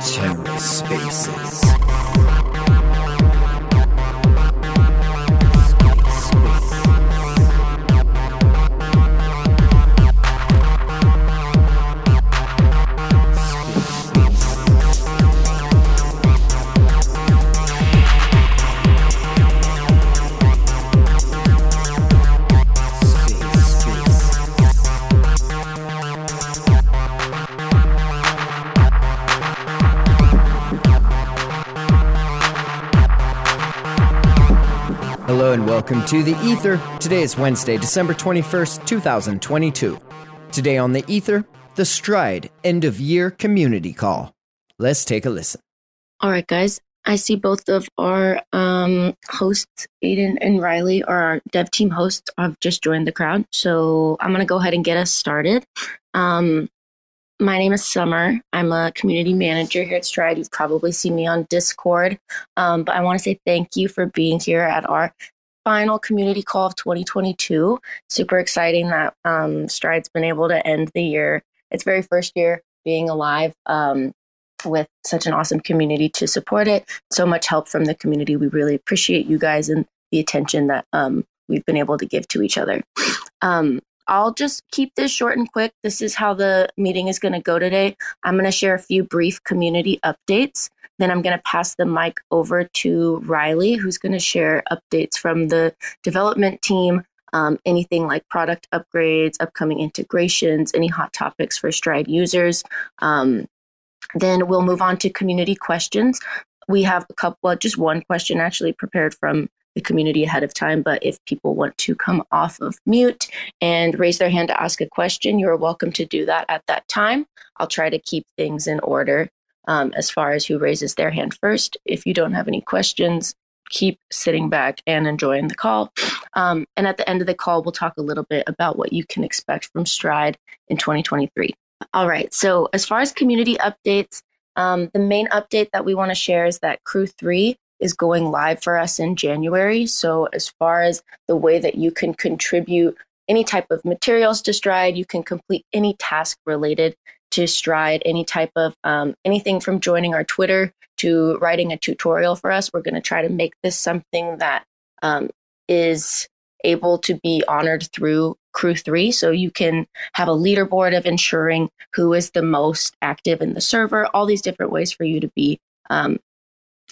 TerraSpaces. Hello welcome to the Ether. Today is Wednesday, December 21st, 2022. Today on the Ether, the Stride End of Year Community Call. Let's take a listen. All right, guys. I see both of our um, hosts, Aiden and Riley, our dev team hosts, have just joined the crowd. So I'm going to go ahead and get us started. Um, my name is Summer. I'm a community manager here at Stride. You've probably seen me on Discord. Um, but I want to say thank you for being here at our final community call of 2022. Super exciting that um, Stride's been able to end the year, its very first year being alive um, with such an awesome community to support it. So much help from the community. We really appreciate you guys and the attention that um, we've been able to give to each other. Um, I'll just keep this short and quick. This is how the meeting is going to go today. I'm going to share a few brief community updates. Then I'm going to pass the mic over to Riley, who's going to share updates from the development team, um, anything like product upgrades, upcoming integrations, any hot topics for Stride users. Um, then we'll move on to community questions. We have a couple, well, just one question actually prepared from the community ahead of time. But if people want to come off of mute and raise their hand to ask a question, you are welcome to do that at that time. I'll try to keep things in order um, as far as who raises their hand first. If you don't have any questions, keep sitting back and enjoying the call. Um, and at the end of the call, we'll talk a little bit about what you can expect from Stride in 2023. All right. So, as far as community updates, um, the main update that we want to share is that Crew 3 is going live for us in January. So, as far as the way that you can contribute any type of materials to Stride, you can complete any task related to Stride, any type of um, anything from joining our Twitter to writing a tutorial for us. We're going to try to make this something that um, is able to be honored through Crew 3. So you can have a leaderboard of ensuring who is the most active in the server, all these different ways for you to be um,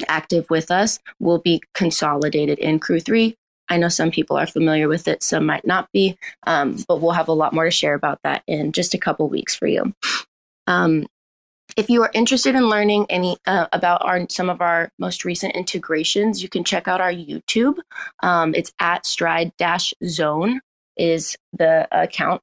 active with us will be consolidated in Crew 3. I know some people are familiar with it, some might not be, um, but we'll have a lot more to share about that in just a couple weeks for you. Um, if you are interested in learning any uh, about our some of our most recent integrations, you can check out our YouTube. Um, it's at Stride Dash Zone is the account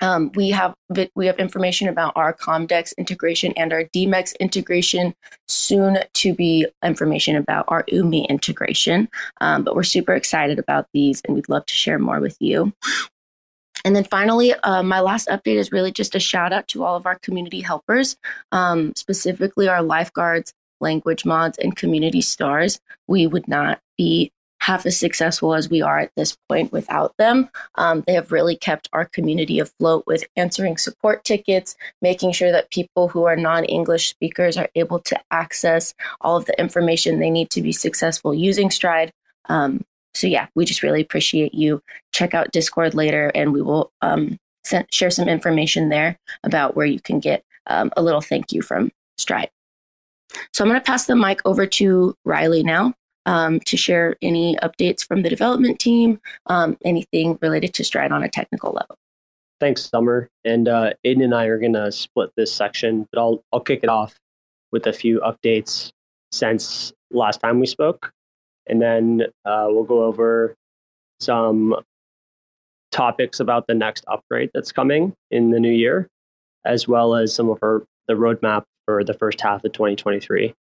um, we have we have information about our Comdex integration and our Demex integration. Soon to be information about our Umee integration. Um, but we're super excited about these, and we'd love to share more with you. And then finally, uh, my last update is really just a shout out to all of our community helpers, um, specifically our lifeguards, language mods, and community stars. We would not be half as successful as we are at this point without them. Um, they have really kept our community afloat with answering support tickets, making sure that people who are non English speakers are able to access all of the information they need to be successful using Stride. Um, so, yeah, we just really appreciate you. Check out Discord later, and we will um, send, share some information there about where you can get um, a little thank you from Stride. So, I'm going to pass the mic over to Riley now um, to share any updates from the development team, um, anything related to Stride on a technical level. Thanks, Summer. And uh, Aiden and I are going to split this section, but I'll, I'll kick it off with a few updates since last time we spoke. And then uh, we'll go over some topics about the next upgrade that's coming in the new year, as well as some of our the roadmap for the first half of 2023.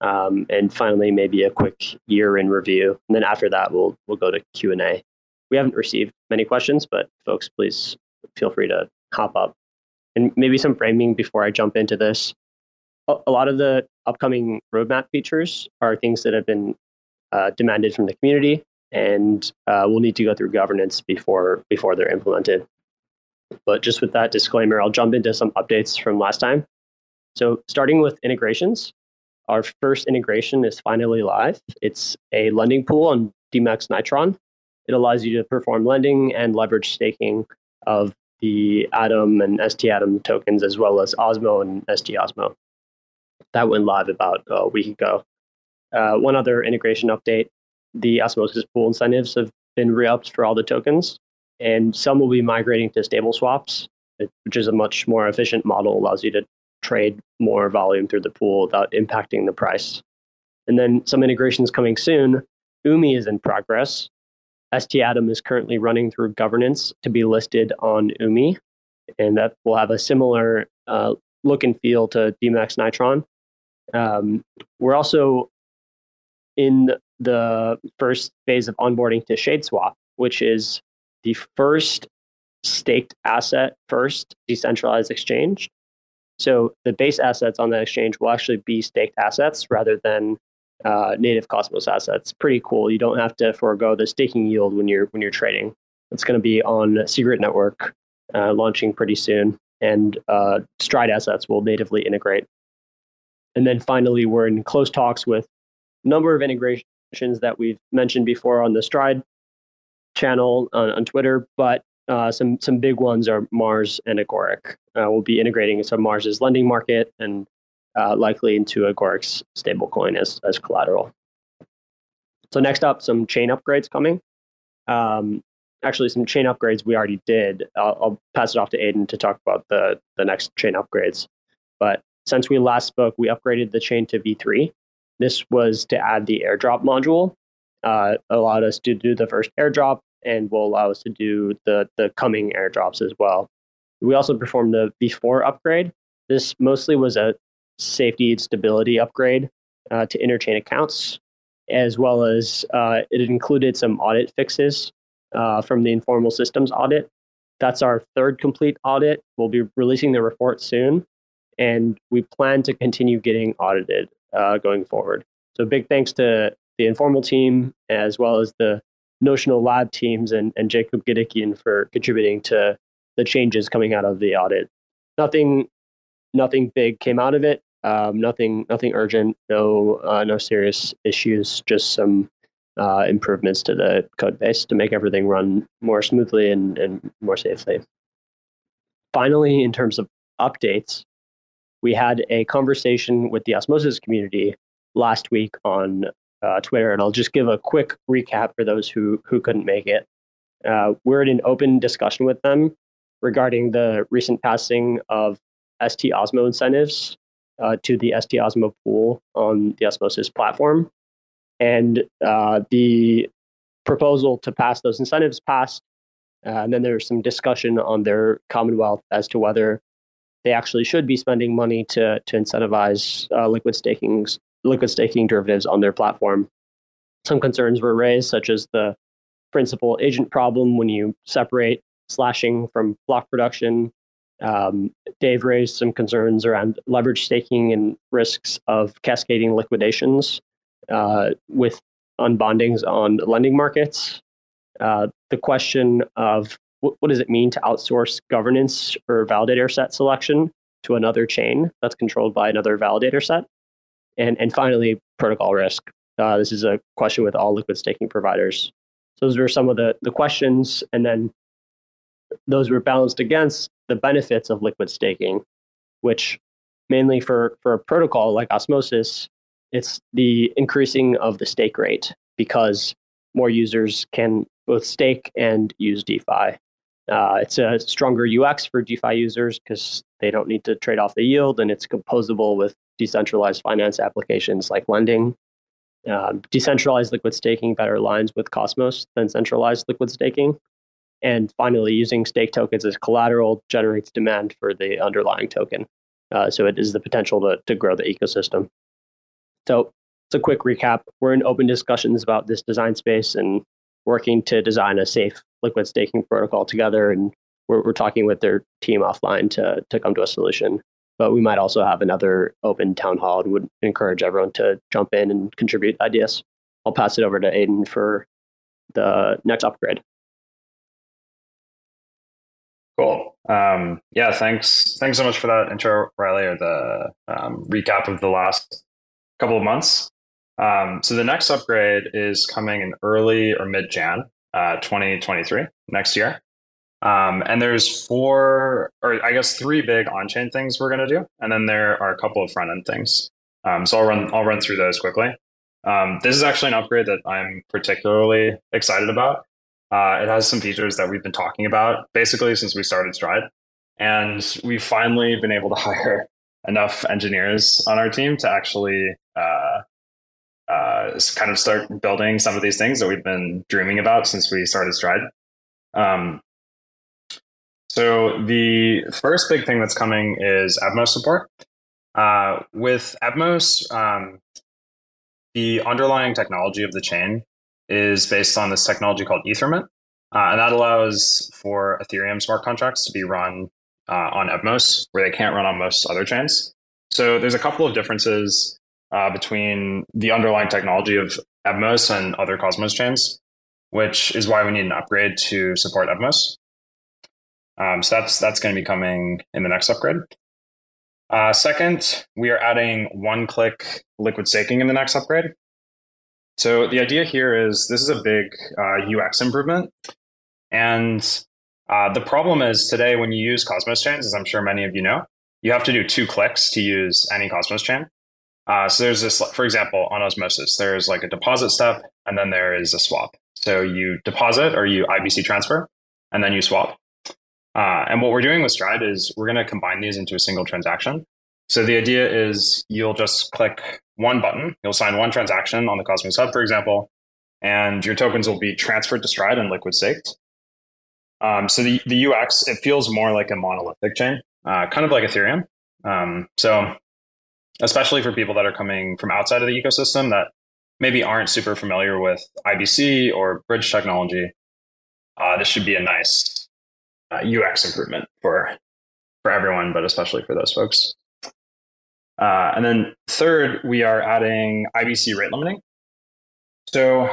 Um, and finally, maybe a quick year in review. And then after that, we'll we'll go to Q and A. We haven't received many questions, but folks, please feel free to hop up. And maybe some framing before I jump into this. A lot of the upcoming roadmap features are things that have been uh, demanded from the community. and uh, we'll need to go through governance before before they're implemented. But just with that disclaimer, I'll jump into some updates from last time. So starting with integrations, our first integration is finally live. It's a lending pool on Demex Nitron. It allows you to perform lending and leverage staking of the Atom and ST Atom tokens, as well as Osmo and ST Osmo. That went live about a week ago. Uh, one other integration update the osmosis pool incentives have been re-upped for all the tokens, and some will be migrating to stable swaps, which is a much more efficient model, allows you to trade more volume through the pool without impacting the price. And then some integrations coming soon. Umee is in progress. ST Atom is currently running through governance to be listed on Umee, and that will have a similar uh, look and feel to Demex Nitron. Um, we're also in the first phase of onboarding to ShadeSwap, which is the first staked asset first decentralized exchange. So the base assets on that exchange will actually be staked assets rather than uh, native Cosmos assets. Pretty cool. You don't have to forego the staking yield when you're when you're trading. It's going to be on Secret Network, uh, launching pretty soon, and uh, Stride assets will natively integrate. And then finally, we're in close talks with number of integrations that we've mentioned before on the Stride channel on, on Twitter, but uh, some some big ones are Mars and Agoric. Uh, we'll be integrating some Mars's lending market and uh, likely into Agoric's stablecoin as, as collateral. So next up, some chain upgrades coming. Um, actually, some chain upgrades we already did. I'll, I'll, pass it off to Aiden to talk about the, the next chain upgrades. But since we last spoke, we upgraded the chain to V3. This was to add the airdrop module. Uh, allowed us to do the first airdrop and will allow us to do the, the coming airdrops as well. We also performed the V4 upgrade. This mostly was a safety and stability upgrade uh, to interchain accounts, as well as uh, it included some audit fixes uh, from the informal systems audit. That's our third complete audit. We'll be releasing the report soon, and we plan to continue getting audited uh, going forward. So, big thanks to the informal team as well as the notional lab teams and, and Jacob Gadikian for contributing to the changes coming out of the audit. Nothing, nothing big came out of it. Um, nothing, nothing urgent. No, uh, no serious issues. Just some uh, improvements to the code base to make everything run more smoothly and, and more safely. Finally, in terms of updates, we had a conversation with the osmosis community last week on uh, Twitter, and I'll just give a quick recap for those who who couldn't make it. Uh, we're in an open discussion with them regarding the recent passing of ST Osmo incentives uh, to the ST Osmo pool on the Osmosis platform, and uh, the proposal to pass those incentives passed. Uh, and then there's some discussion on their Commonwealth as to whether they actually should be spending money to to incentivize uh, liquid staking liquid staking derivatives on their platform. Some concerns were raised, such as the principal agent problem when you separate slashing from block production. Um, Dave raised some concerns around leverage staking and risks of cascading liquidations uh, with unbondings on lending markets. Uh, the question of what, what does it mean to outsource governance or validator set selection to another chain that's controlled by another validator set? And, and finally, protocol risk. Uh, this is a question with all liquid staking providers. So those were some of the, the questions, and then those were balanced against the benefits of liquid staking, which mainly for, for a protocol like Osmosis, it's the increasing of the stake rate because more users can both stake and use DeFi. Uh, it's a stronger UX for DeFi users because they don't need to trade off the yield and it's composable with decentralized finance applications like lending. Uh, decentralized liquid staking better aligns with Cosmos than centralized liquid staking. And finally, using stake tokens as collateral generates demand for the underlying token. Uh, so it is the potential to, to grow the ecosystem. So it's a quick recap. We're in open discussions about this design space and working to design a safe liquid staking protocol together. And we're, we're talking with their team offline to, to come to a solution. But we might also have another open town hall and would encourage everyone to jump in and contribute ideas. I'll pass it over to Aiden for the next upgrade. Cool. Um, yeah, thanks. Thanks so much for that intro, Riley, or the um, recap of the last couple of months. Um, so the next upgrade is coming in early or mid Jan, uh, 2023, next year. Um, and there's four, or I guess three big on-chain things we're going to do, and then there are a couple of front-end things. Um, so I'll run I'll run through those quickly. Um, this is actually an upgrade that I'm particularly excited about. Uh, it has some features that we've been talking about basically since we started Stride, and we've finally been able to hire enough engineers on our team to actually uh, uh, kind of start building some of these things that we've been dreaming about since we started Stride. Um, so the first big thing that's coming is Evmos support. Uh, with Evmos, um, the underlying technology of the chain is based on this technology called Ethermint, uh, and that allows for Ethereum smart contracts to be run uh, on Evmos, where they can't run on most other chains. So there's a couple of differences uh, between the underlying technology of Evmos and other Cosmos chains, which is why we need an upgrade to support Evmos. Um, so that's that's going to be coming in the next upgrade. Uh, second, we are adding one-click liquid staking in the next upgrade. So the idea here is this is a big uh, UX improvement, and uh, the problem is today when you use Cosmos chains, as I'm sure many of you know, you have to do two clicks to use any Cosmos chain. Uh, so there's this, for example, on Osmosis, there's like a deposit step and then there is a swap. So you deposit or you IBC transfer and then you swap. Uh, and what we're doing with Stride is we're going to combine these into a single transaction. So the idea is you'll just click one button, you'll sign one transaction on the Cosmos Hub, for example, and your tokens will be transferred to Stride and liquid staked. Um, so the, the UX, it feels more like a monolithic chain, uh, kind of like Ethereum. Um, so especially for people that are coming from outside of the ecosystem that maybe aren't super familiar with IBC or bridge technology, uh, this should be a nice uh, UX improvement for for everyone, but especially for those folks. Uh, and then third, we are adding IBC rate limiting. So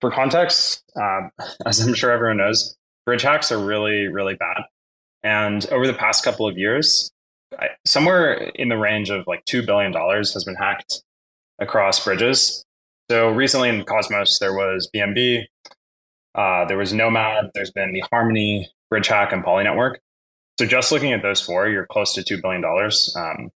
for context, uh, as I'm sure everyone knows, bridge hacks are really, really bad. And over the past couple of years, somewhere in the range of like $2 billion has been hacked across bridges. So recently in Cosmos, there was BNB, uh, there was Nomad, there's been the Harmony, Bridge Hack, and Poly Network. So just looking at those four, you're close to $2 billion. Um,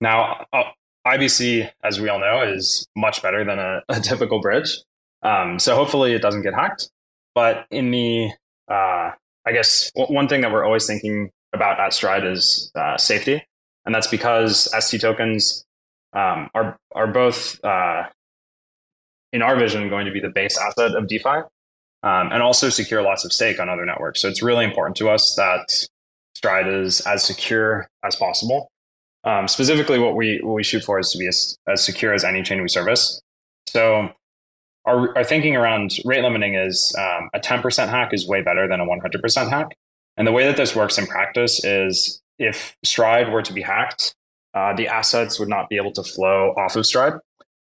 now, uh, IBC, as we all know, is much better than a, a typical bridge. Um, so hopefully it doesn't get hacked. But in the, uh, I guess one thing that we're always thinking about at Stride is uh, safety, and that's because ST tokens um, are are both, uh, in our vision, going to be the base asset of DeFi, um, and also secure lots of stake on other networks. So it's really important to us that Stride is as secure as possible. Um, specifically, what we what we shoot for is to be as, as secure as any chain we service. So our, our thinking around rate limiting is um, a 10% hack is way better than a 100% hack. And the way that this works in practice is if Stride were to be hacked, uh, the assets would not be able to flow off of Stride.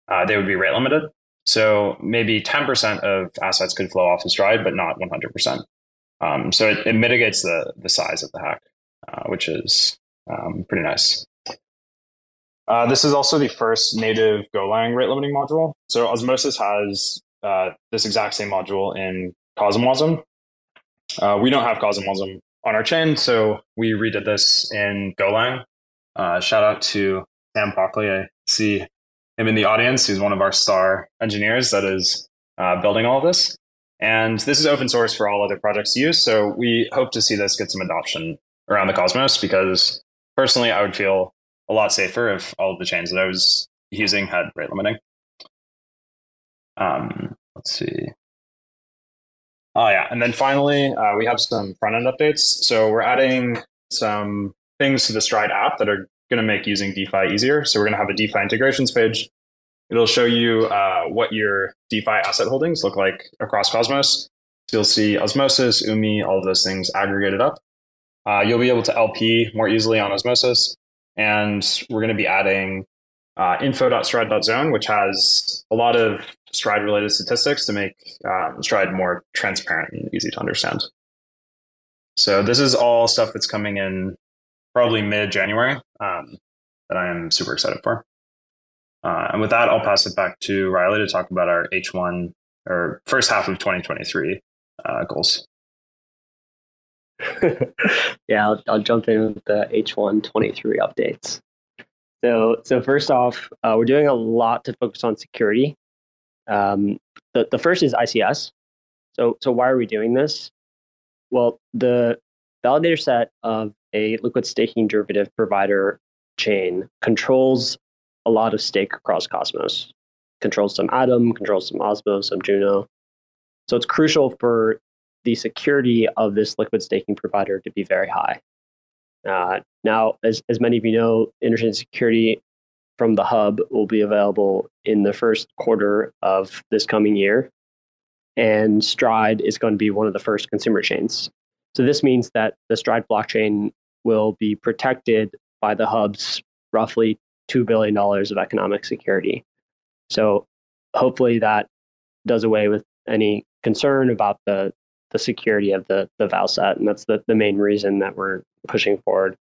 Uh, they would be rate limited. So maybe 10% of assets could flow off of Stride, but not 100%. Um, so it, it, mitigates the, the size of the hack, uh, which is um, pretty nice. Uh, this is also the first native Golang rate limiting module. So Osmosis has uh, this exact same module in CosmWasm, uh, we don't have CosmWasm on our chain, so we redid this in Golang. Uh, shout out to Sam Pockley. I see him in the audience. He's one of our star engineers that is uh, building all of this. And this is open source for all other projects to use. So we hope to see this get some adoption around the Cosmos because personally, I would feel a lot safer if all of the chains that I was using had rate limiting. Um, let's see. Oh yeah, and then finally, uh, we have some front end updates. So we're adding some things to the Stride app that are going to make using DeFi easier. So we're going to have a DeFi integrations page. It'll show you uh, what your DeFi asset holdings look like across Cosmos. So you'll see Osmosis, Umee, all of those things aggregated up. Uh, you'll be able to LP more easily on Osmosis. And we're going to be adding uh, info.stride.zone, which has a lot of Stride related statistics to make um, Stride more transparent and easy to understand. So this is all stuff that's coming in probably mid January um, that I am super excited for. Uh, and with that, I'll pass it back to Riley to talk about our H1 or first half of 2023 uh, goals. yeah, I'll, I'll, jump in with the H1 23 updates. So, so first off, uh, we're doing a lot to focus on security. Um, the, the first is ICS. So, so why are we doing this? Well, the validator set of a liquid staking derivative provider chain controls a lot of stake across Cosmos. Controls some Atom, controls some Osmo, some Juno. So it's crucial for the security of this liquid staking provider to be very high. Uh, now, as, as many of you know, interchain security from the hub will be available in the first quarter of this coming year. And Stride is going to be one of the first consumer chains. So this means that the Stride blockchain will be protected by the hub's roughly $2 billion of economic security. So hopefully that does away with any concern about the, the security of the, the val set. And that's the, the main reason that we're pushing forward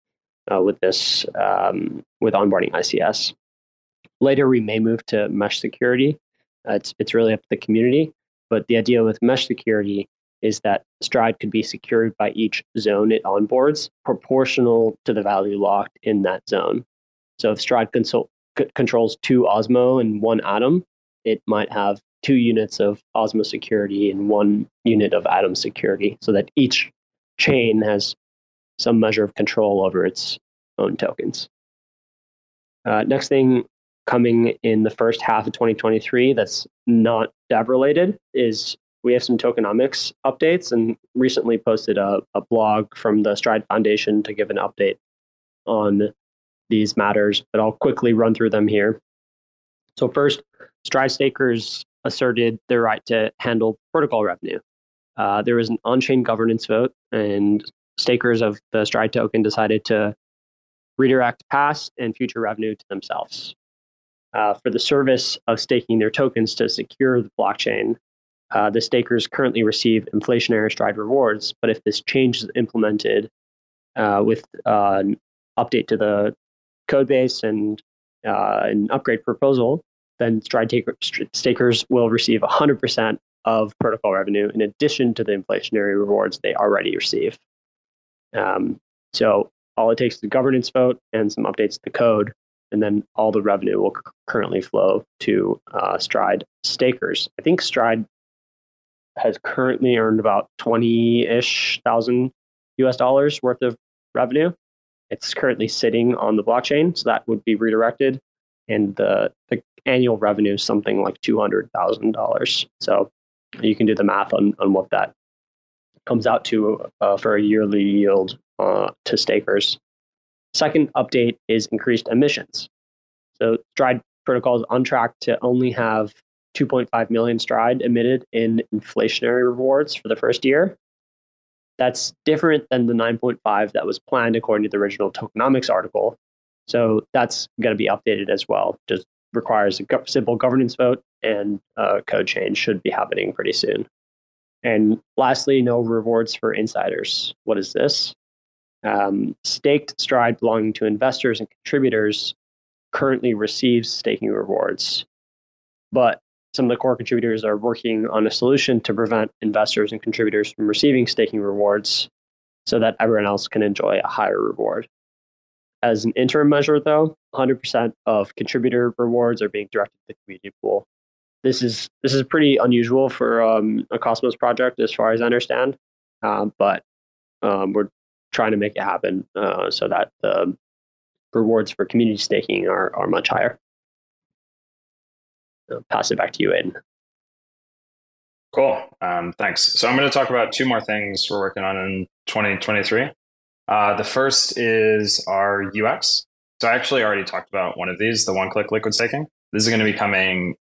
uh, with this, um, with onboarding ICS. Later, we may move to mesh security. Uh, it's, it's really up to the community. But the idea with mesh security is that Stride could be secured by each zone it onboards, proportional to the value locked in that zone. So if Stride consult, controls two Osmo and one Atom, it might have two units of Osmo security and one unit of Atom security, so that each chain has some measure of control over its own tokens. Uh, next thing coming in the first half of 2023 that's not dev related is we have some tokenomics updates and recently posted a, a blog from the Stride Foundation to give an update on these matters, but I'll quickly run through them here. So, first, Stride stakers asserted their right to handle protocol revenue. Uh, there was an on chain governance vote, and stakers of the Stride token decided to redirect past and future revenue to themselves. Uh, for the service of staking their tokens to secure the blockchain, uh, the stakers currently receive inflationary stride rewards, but if this change is implemented uh, with uh, an update to the code base and uh, an upgrade proposal, then stride taker, stakers will receive 100% of protocol revenue in addition to the inflationary rewards they already receive. Um, so all it takes is a governance vote and some updates to the code, and then all the revenue will c- currently flow to uh, Stride stakers. I think Stride has currently earned about 20 ish thousand US dollars worth of revenue. It's currently sitting on the blockchain, so that would be redirected. And the, the annual revenue is something like $200,000. So you can do the math on, on what that comes out to uh, for a yearly yield uh, to stakers. Second update is increased emissions. So Stride Protocol is on track to only have 2.5 million stride emitted in inflationary rewards for the first year. That's different than the 9.5 that was planned according to the original tokenomics article. So that's going to be updated as well. Just requires a simple governance vote and a code change should be happening pretty soon. And lastly, no rewards for insiders. What is this? Um, staked stride belonging to investors and contributors currently receives staking rewards, but some of the core contributors are working on a solution to prevent investors and contributors from receiving staking rewards so that everyone else can enjoy a higher reward. As an interim measure, though, 100% of contributor rewards are being directed to the community pool. This is this is pretty unusual for um, a Cosmos project, as far as I understand, um, but um, we're trying to make it happen uh, so that the rewards for community staking are, are much higher I'll pass it back to you, Aiden. Cool. Um, thanks. So I'm going to talk about two more things we're working on in 2023. Uh, the first is our UX. So I actually already talked about one of these, the one-click liquid staking. This is going to be coming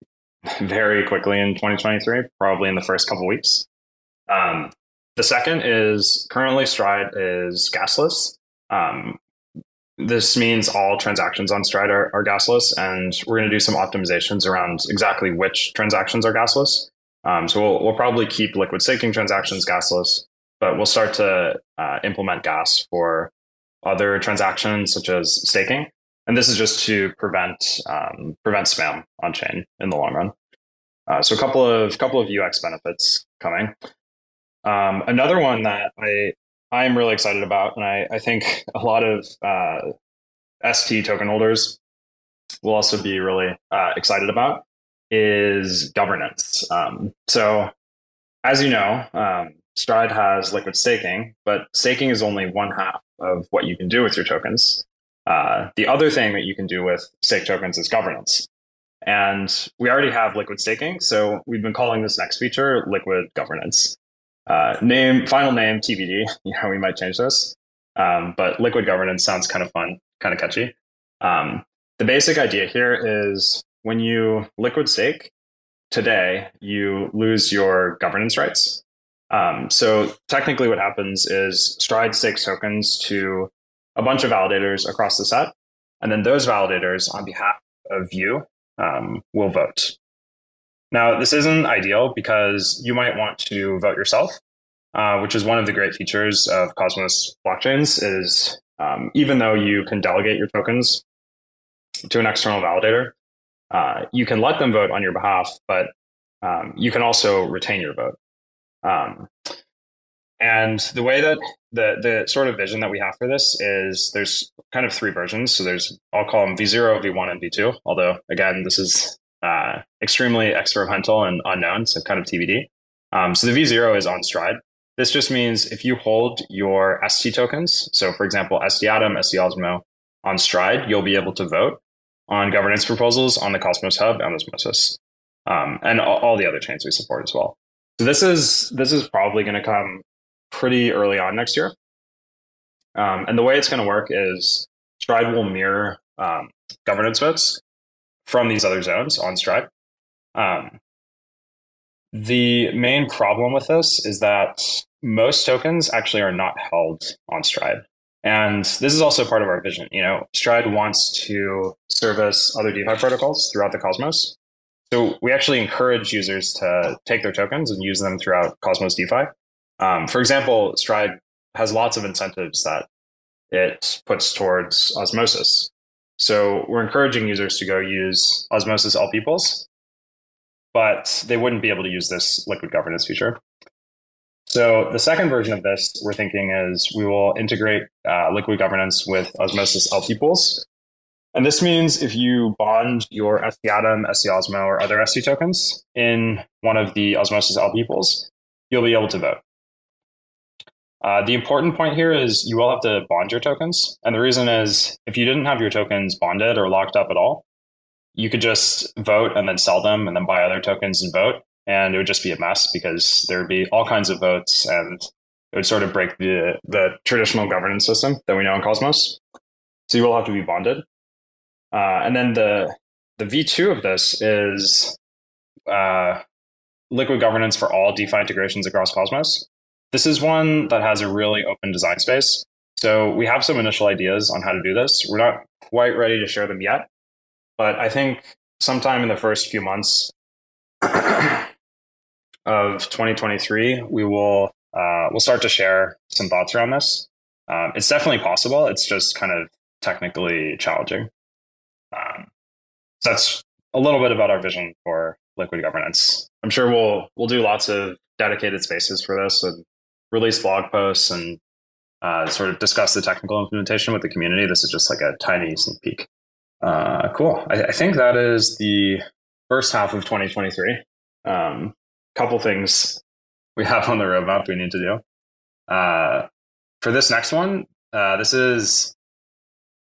very quickly in 2023, probably in the first couple weeks. Um, the second is currently Stride is gasless. Um, this means all transactions on Stride are, are gasless, and we're going to do some optimizations around exactly which transactions are gasless. Um, so we'll, we'll probably keep liquid staking transactions gasless, but we'll start to uh, implement gas for other transactions such as staking. And this is just to prevent um, prevent spam on chain in the long run. Uh, so a couple of couple of UX benefits coming. Um, another one that I I'm really excited about, and I, I think a lot of uh, ST token holders will also be really uh, excited about, is governance. Um, so, as you know, um, Stride has liquid staking, but staking is only one half of what you can do with your tokens. Uh, the other thing that you can do with stake tokens is governance. And we already have liquid staking, so we've been calling this next feature liquid governance. Uh, name, final name, TBD. You know, we might change this. Um, but liquid governance sounds kind of fun, kind of catchy. Um, the basic idea here is when you liquid stake today, you lose your governance rights. Um, so technically, what happens is Stride stakes tokens to a bunch of validators across the set, and then those validators, on behalf of you, um, will vote. Now, this isn't ideal because you might want to vote yourself, uh, which is one of the great features of Cosmos blockchains. Is um, even though you can delegate your tokens to an external validator, uh, you can let them vote on your behalf, but um, you can also retain your vote. Um, and the way that the the sort of vision that we have for this is there's kind of three versions. So there's I'll call them V0, V1, and V2. Although again, this is uh, extremely experimental and unknown, so kind of TBD. Um, so the V0 is on Stride. This just means if you hold your ST tokens, so for example, ST Atom, ST Osmo on Stride, you'll be able to vote on governance proposals on the Cosmos Hub and Osmosis, um, and all, all the other chains we support as well. So this is this is probably going to come pretty early on next year. Um, and the way it's going to work is Stride will mirror um, governance votes from these other zones on Stride. Um, the main problem with this is that most tokens actually are not held on Stride. And this is also part of our vision. You know, Stride wants to service other DeFi protocols throughout the Cosmos. So we actually encourage users to take their tokens and use them throughout Cosmos DeFi. Um, for example, Stride has lots of incentives that it puts towards osmosis. So we're encouraging users to go use Osmosis LP pools, but they wouldn't be able to use this liquid governance feature. So the second version of this we're thinking is we will integrate uh, liquid governance with Osmosis LP pools. And this means if you bond your ST Atom, ST Osmo, or other ST tokens in one of the Osmosis LP pools, you'll be able to vote. Uh, the important point here is you will have to bond your tokens. And the reason is if you didn't have your tokens bonded or locked up at all, you could just vote and then sell them and then buy other tokens and vote. And it would just be a mess because there would be all kinds of votes and it would sort of break the, the traditional governance system that we know in Cosmos. So you will have to be bonded. Uh, and then the, the V2 of this is uh, liquid governance for all DeFi integrations across Cosmos. This is one that has a really open design space. So we have some initial ideas on how to do this. We're not quite ready to share them yet, but I think sometime in the first few months of 2023, we will uh, we'll start to share some thoughts around this. Um, it's definitely possible. It's just kind of technically challenging. Um, so that's a little bit about our vision for liquid governance. I'm sure we'll we'll do lots of dedicated spaces for this and release blog posts and uh, sort of discuss the technical implementation with the community. This is just like a tiny sneak peek. Uh, cool. I, I, think that is the first half of 2023. Um, couple things we have on the roadmap we need to do. Uh, for this next one, uh, this is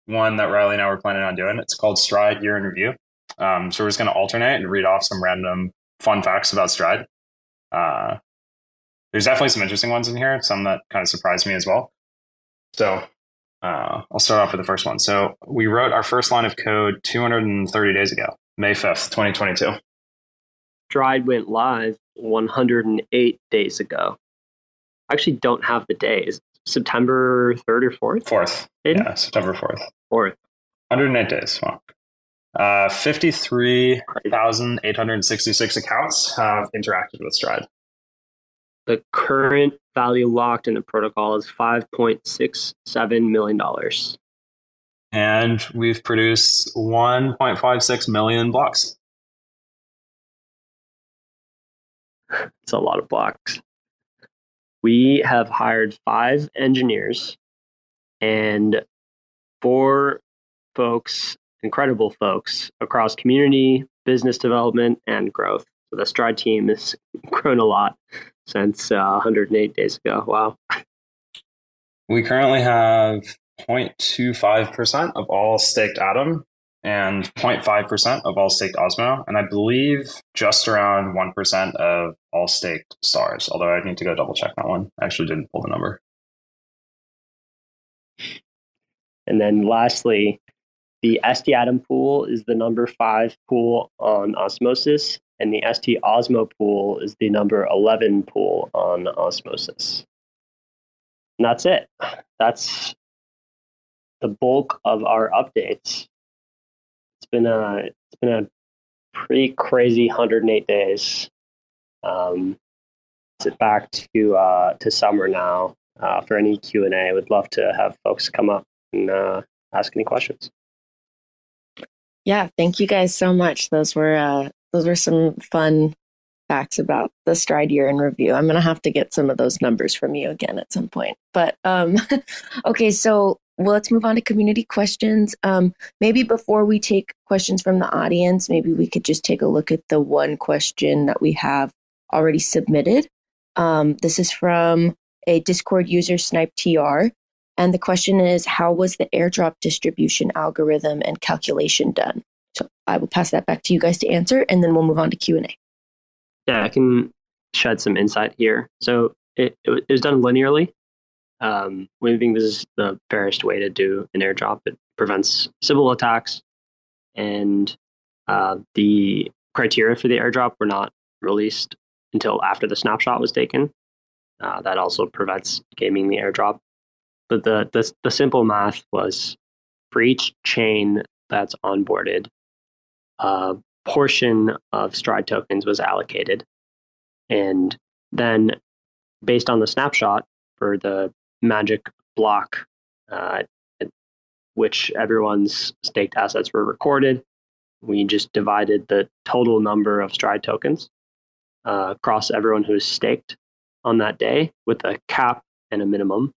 one that Riley and I were planning on doing. It's called Stride Year in Review. Um, so we're just going to alternate and read off some random fun facts about Stride. Uh, there's definitely some interesting ones in here, some that kind of surprised me as well. So uh, I'll start off with the first one. So we wrote our first line of code 230 days ago, May 5th, 2022. Stride went live 108 days ago. I actually don't have the days. September 3rd or 4th? 4th. Yeah, September 4th. 4th. 108 days. Wow. Uh, 53,866 accounts have interacted with Stride. The current value locked in the protocol is $5.67 million. And we've produced 1.56 million blocks. It's a lot of blocks. We have hired five engineers and four folks, incredible folks across community, business development, and growth. So the Stride team has grown a lot since uh, 108 days ago. Wow. We currently have 0.25% of all staked Atom and 0.5% of all staked Osmo, and I believe just around 1% of all staked stars, although I need to go double check that one. I actually didn't pull the number. And then lastly, the ST Atom pool is the number five pool on Osmosis, and the ST Osmo pool is the number 11 pool on Osmosis. And that's it. That's the bulk of our updates it's been a it's been a pretty crazy 108 days. Um, sit back to uh, to summer now. Uh, for any Q and A, would love to have folks come up and uh, ask any questions. Yeah, thank you guys so much. Those were uh, those were some fun facts about the stride year in review. I'm gonna have to get some of those numbers from you again at some point. But um, okay, so well, let's move on to community questions. Um, maybe before we take questions from the audience, maybe we could just take a look at the one question that we have already submitted. Um, this is from a Discord user, Snipe TR. And the question is How was the airdrop distribution algorithm and calculation done? I will pass that back to you guys to answer, and then we'll move on to Q&A. Yeah, I can shed some insight here. So it, it was done linearly. Um, we think this is the fairest way to do an airdrop. It prevents Sybil attacks, and uh, the criteria for the airdrop were not released until after the snapshot was taken. Uh, that also prevents gaming the airdrop. But the, the the simple math was for each chain that's onboarded, a portion of Stride tokens was allocated, and then based on the snapshot for the magic block, uh, which everyone's staked assets were recorded. We just divided the total number of stride tokens uh, across everyone who's staked on that day with a cap and a minimum,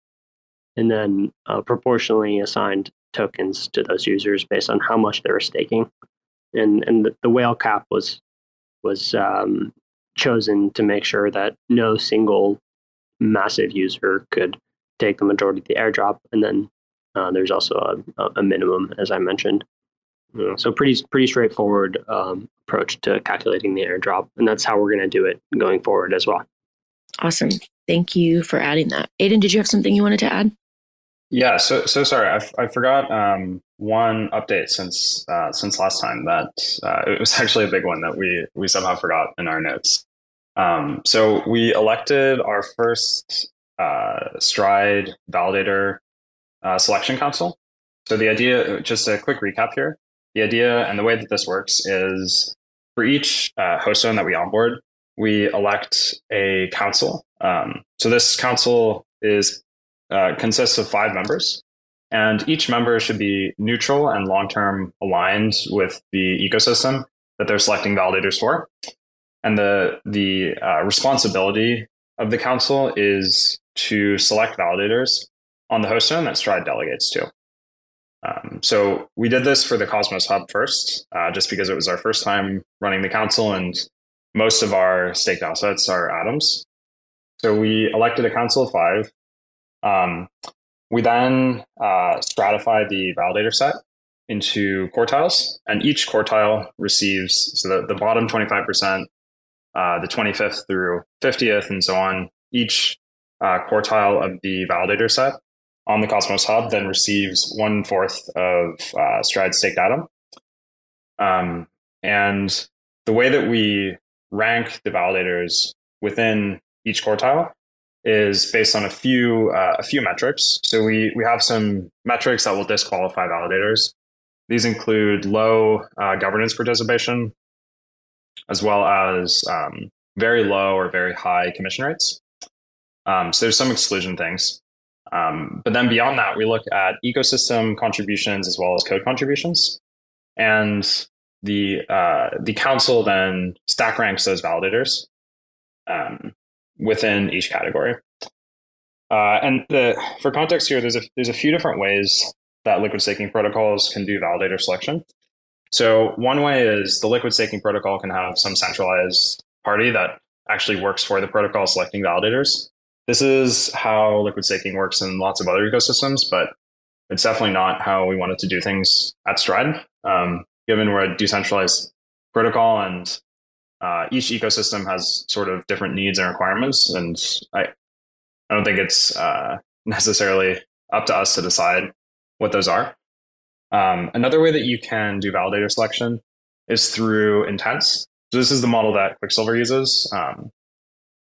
and then uh, proportionally assigned tokens to those users based on how much they were staking. And and the, the whale cap was was um, chosen to make sure that no single massive user could take the majority of the airdrop, and then uh, there's also a, a, minimum, as I mentioned. so pretty pretty straightforward um, approach to calculating the airdrop, and that's how we're going to do it going forward as well. Awesome, thank you for adding that. Aiden, did you have something you wanted to add? Yeah, so so sorry, I, I forgot um, one update since uh, since last time. That uh, it was actually a big one that we we somehow forgot in our notes. Um, so we elected our first uh, Stride Validator uh, Selection Council. So the idea, just a quick recap here. The idea and the way that this works is for each uh, host zone that we onboard, we elect a council. Um, so this council is uh, consists of five members, and each member should be neutral and long term aligned with the ecosystem that they're selecting validators for. And the the uh, responsibility of the council is to select validators on the host zone that Stride delegates to. Um, so we did this for the Cosmos Hub first, uh, just because it was our first time running the council, and most of our staked assets are atoms. So we elected a council of five. Um, we then uh, stratified the validator set into quartiles, and each quartile receives so the, the bottom 25%, uh, the 25th through 50th, and so on. Each uh, quartile of the validator set on the Cosmos Hub then receives one fourth of uh, staked atom. Um, and the way that we rank the validators within each quartile is based on a few uh, a few metrics. So we we have some metrics that will disqualify validators. These include low uh, governance participation, as well as um, very low or very high commission rates. Um, so there's some exclusion things. Um, but then beyond that, we look at ecosystem contributions as well as code contributions, and the uh, the council then stack ranks those validators um, within each category. Uh, and the, for context here, there's a there's a few different ways that liquid staking protocols can do validator selection. So one way is the liquid staking protocol can have some centralized party that actually works for the protocol selecting validators. This is how liquid staking works in lots of other ecosystems, but it's definitely not how we wanted to do things at Stride. Um, given we're a decentralized protocol and uh, each ecosystem has sort of different needs and requirements, and I, I don't think it's uh, necessarily up to us to decide what those are. Um, another way that you can do validator selection is through intents. So this is the model that Quicksilver uses. Um,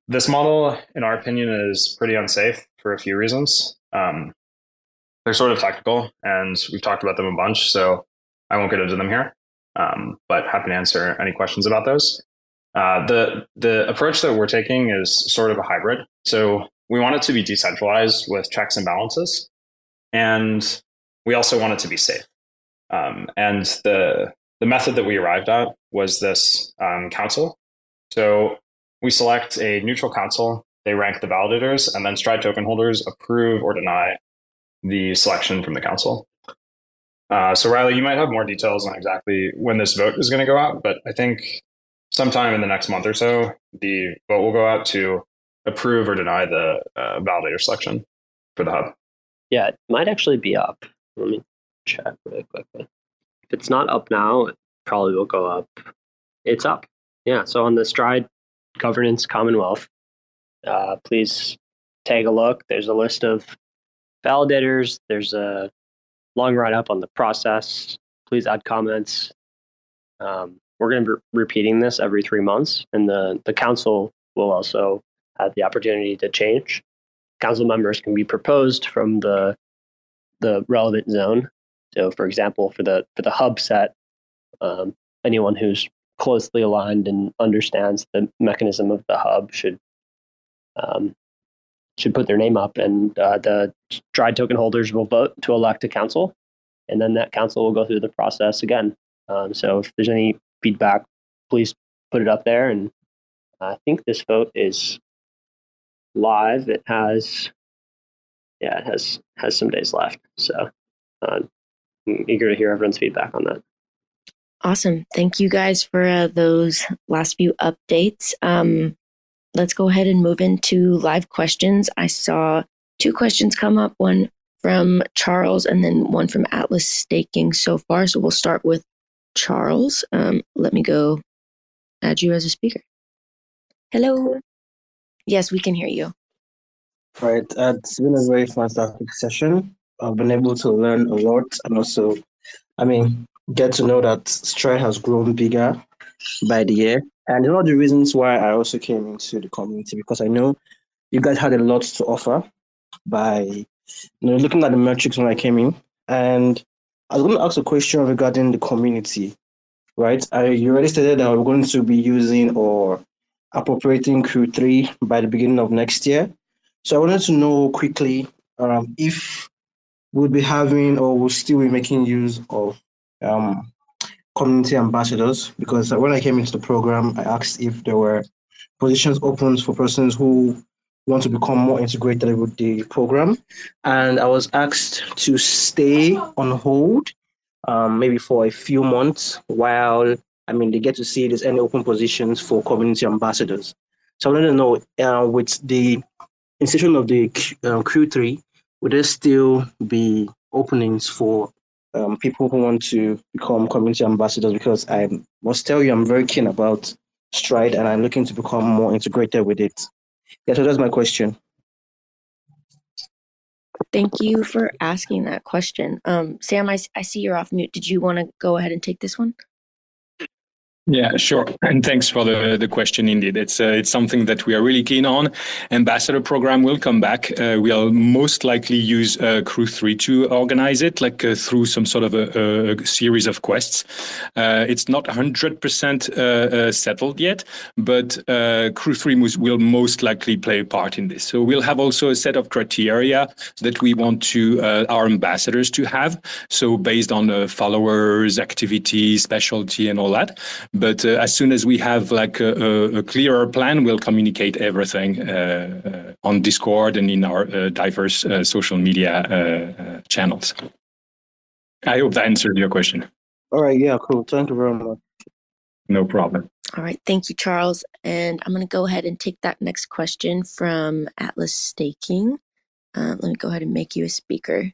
this model, in our opinion, is pretty unsafe for a few reasons. Um, they're sort of technical, and we've talked about them a bunch, so I won't get into them here. Um, but happy to answer any questions about those. Uh, the the approach that we're taking is sort of a hybrid. So we want it to be decentralized with checks and balances, and we also want it to be safe. Um, and the the method that we arrived at was this um, council. So we select a neutral council. They rank the validators, and then Stride token holders approve or deny the selection from the council. Uh, so Riley, you might have more details on exactly when this vote is going to go out, but I think sometime in the next month or so, the vote will go out to approve or deny the uh, validator selection for the hub. Yeah, it might actually be up. Let me check really quickly. If it's not up now, it probably will go up. It's up. Yeah. So on the Stride Governance Commonwealth, uh, please take a look. There's a list of validators. There's a long write up on the process. Please add comments. Um, we're going to be repeating this every three months, and the, the council will also have the opportunity to change. Council members can be proposed from the the relevant zone. So, for example, for the for the hub set, um, anyone who's closely aligned and understands the mechanism of the hub should um, should put their name up, and uh, the Stride token holders will vote to elect a council, and then that council will go through the process again. Um, so, if there's any feedback, please put it up there. And I think this vote is live. It has yeah, it has has some days left. So uh, I'm eager to hear everyone's feedback on that. Awesome. Thank you guys for uh, those last few updates. Um, let's go ahead and move into live questions. I saw two questions come up one from Charles and then one from Atlas Staking so far. So we'll start with Charles. Um, let me go add you as a speaker. Hello. Yes, we can hear you. Right. Uh, it's been a very fantastic session. I've been able to learn a lot and also, I mean, get to know that Stride has grown bigger by the year. And one of the reasons why I also came into the community because I know you guys had a lot to offer by you know, looking at the metrics when I came in. And I was going to ask a question regarding the community, right? I, you already stated that we're going to be using or appropriating Crew Three by the beginning of next year. So I wanted to know quickly um, if we'll be having or we'll still be making use of um, community ambassadors because when I came into the program, I asked if there were positions open for persons who want to become more integrated with the program. And I was asked to stay on hold um, maybe for a few months while, I mean, they get to see there's any open positions for community ambassadors. So I wanted to know uh, with the insertion of the uh, Crew Three, would there still be openings for um, people who want to become community ambassadors? Because I must tell you, I'm very keen about Stride and I'm looking to become more integrated with it. Yeah, so that's my question. Thank you for asking that question. Um, Sam, I, I see you're off mute. Did you want to go ahead and take this one? Yeah, sure. And thanks for the, the question. Indeed, it's uh, it's something that we are really keen on. Ambassador program will come back. Uh, we'll most likely use uh, Crew Three to organize it, like uh, through some sort of a, a series of quests. Uh, it's not hundred percent uh, settled yet, but Crew Three will most likely play a part in this. So we'll have also a set of criteria that we want to our ambassadors to have. So based on followers, activity, specialty, and all that but uh, as soon as we have like a, a clearer plan, we'll communicate everything uh, uh, on Discord and in our diverse social media channels. I hope that answered your question. All right. Yeah. Cool. Thank you very much. No problem. All right. Thank you, Charles. And I'm going to go ahead and take that next question from Atlas Staking. Uh, let me go ahead and make you a speaker.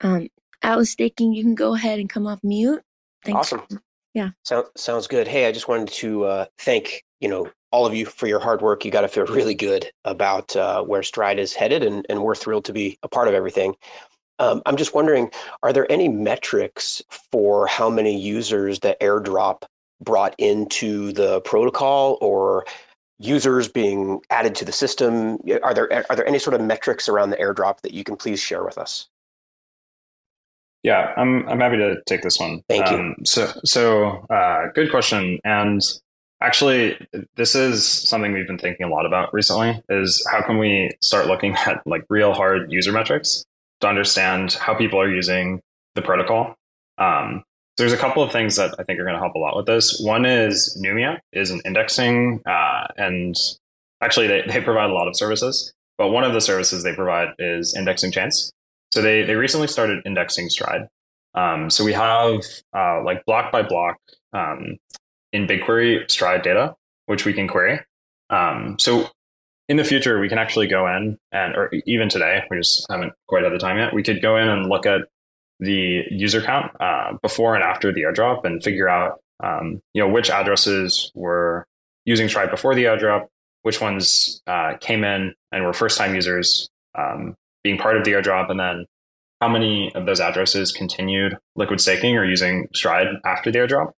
Um, Atlas Staking, you can go ahead and come off mute. Thanks. Awesome. Yeah. So, sounds good. Hey, I just wanted to uh, thank you know all of you for your hard work. You got to feel really good about uh, where Stride is headed, and, and we're thrilled to be a part of everything. Um, I'm just wondering, are there any metrics for how many users the airdrop brought into the protocol, or users being added to the system? Are there are there any sort of metrics around the airdrop that you can please share with us? Yeah, I'm I'm happy to take this one. Thank um, you. So so uh, good question. And actually, this is something we've been thinking a lot about recently. Is how can we start looking at like real hard user metrics to understand how people are using the protocol. Um, so there's a couple of things that I think are going to help a lot with this. One is Numia is an indexing, uh, and actually they, they provide a lot of services. But one of the services they provide is indexing chains. So they they recently started indexing Stride. Um, so we have uh, like block by block um, in BigQuery Stride data, which we can query. Um, so in the future, we can actually go in and, or even today, we just haven't quite had the time yet. We could go in and look at the user count uh, before and after the airdrop and figure out, um, you know, which addresses were using Stride before the airdrop, which ones uh, came in and were first time users, um, being part of the airdrop, and then how many of those addresses continued liquid staking or using Stride after the airdrop.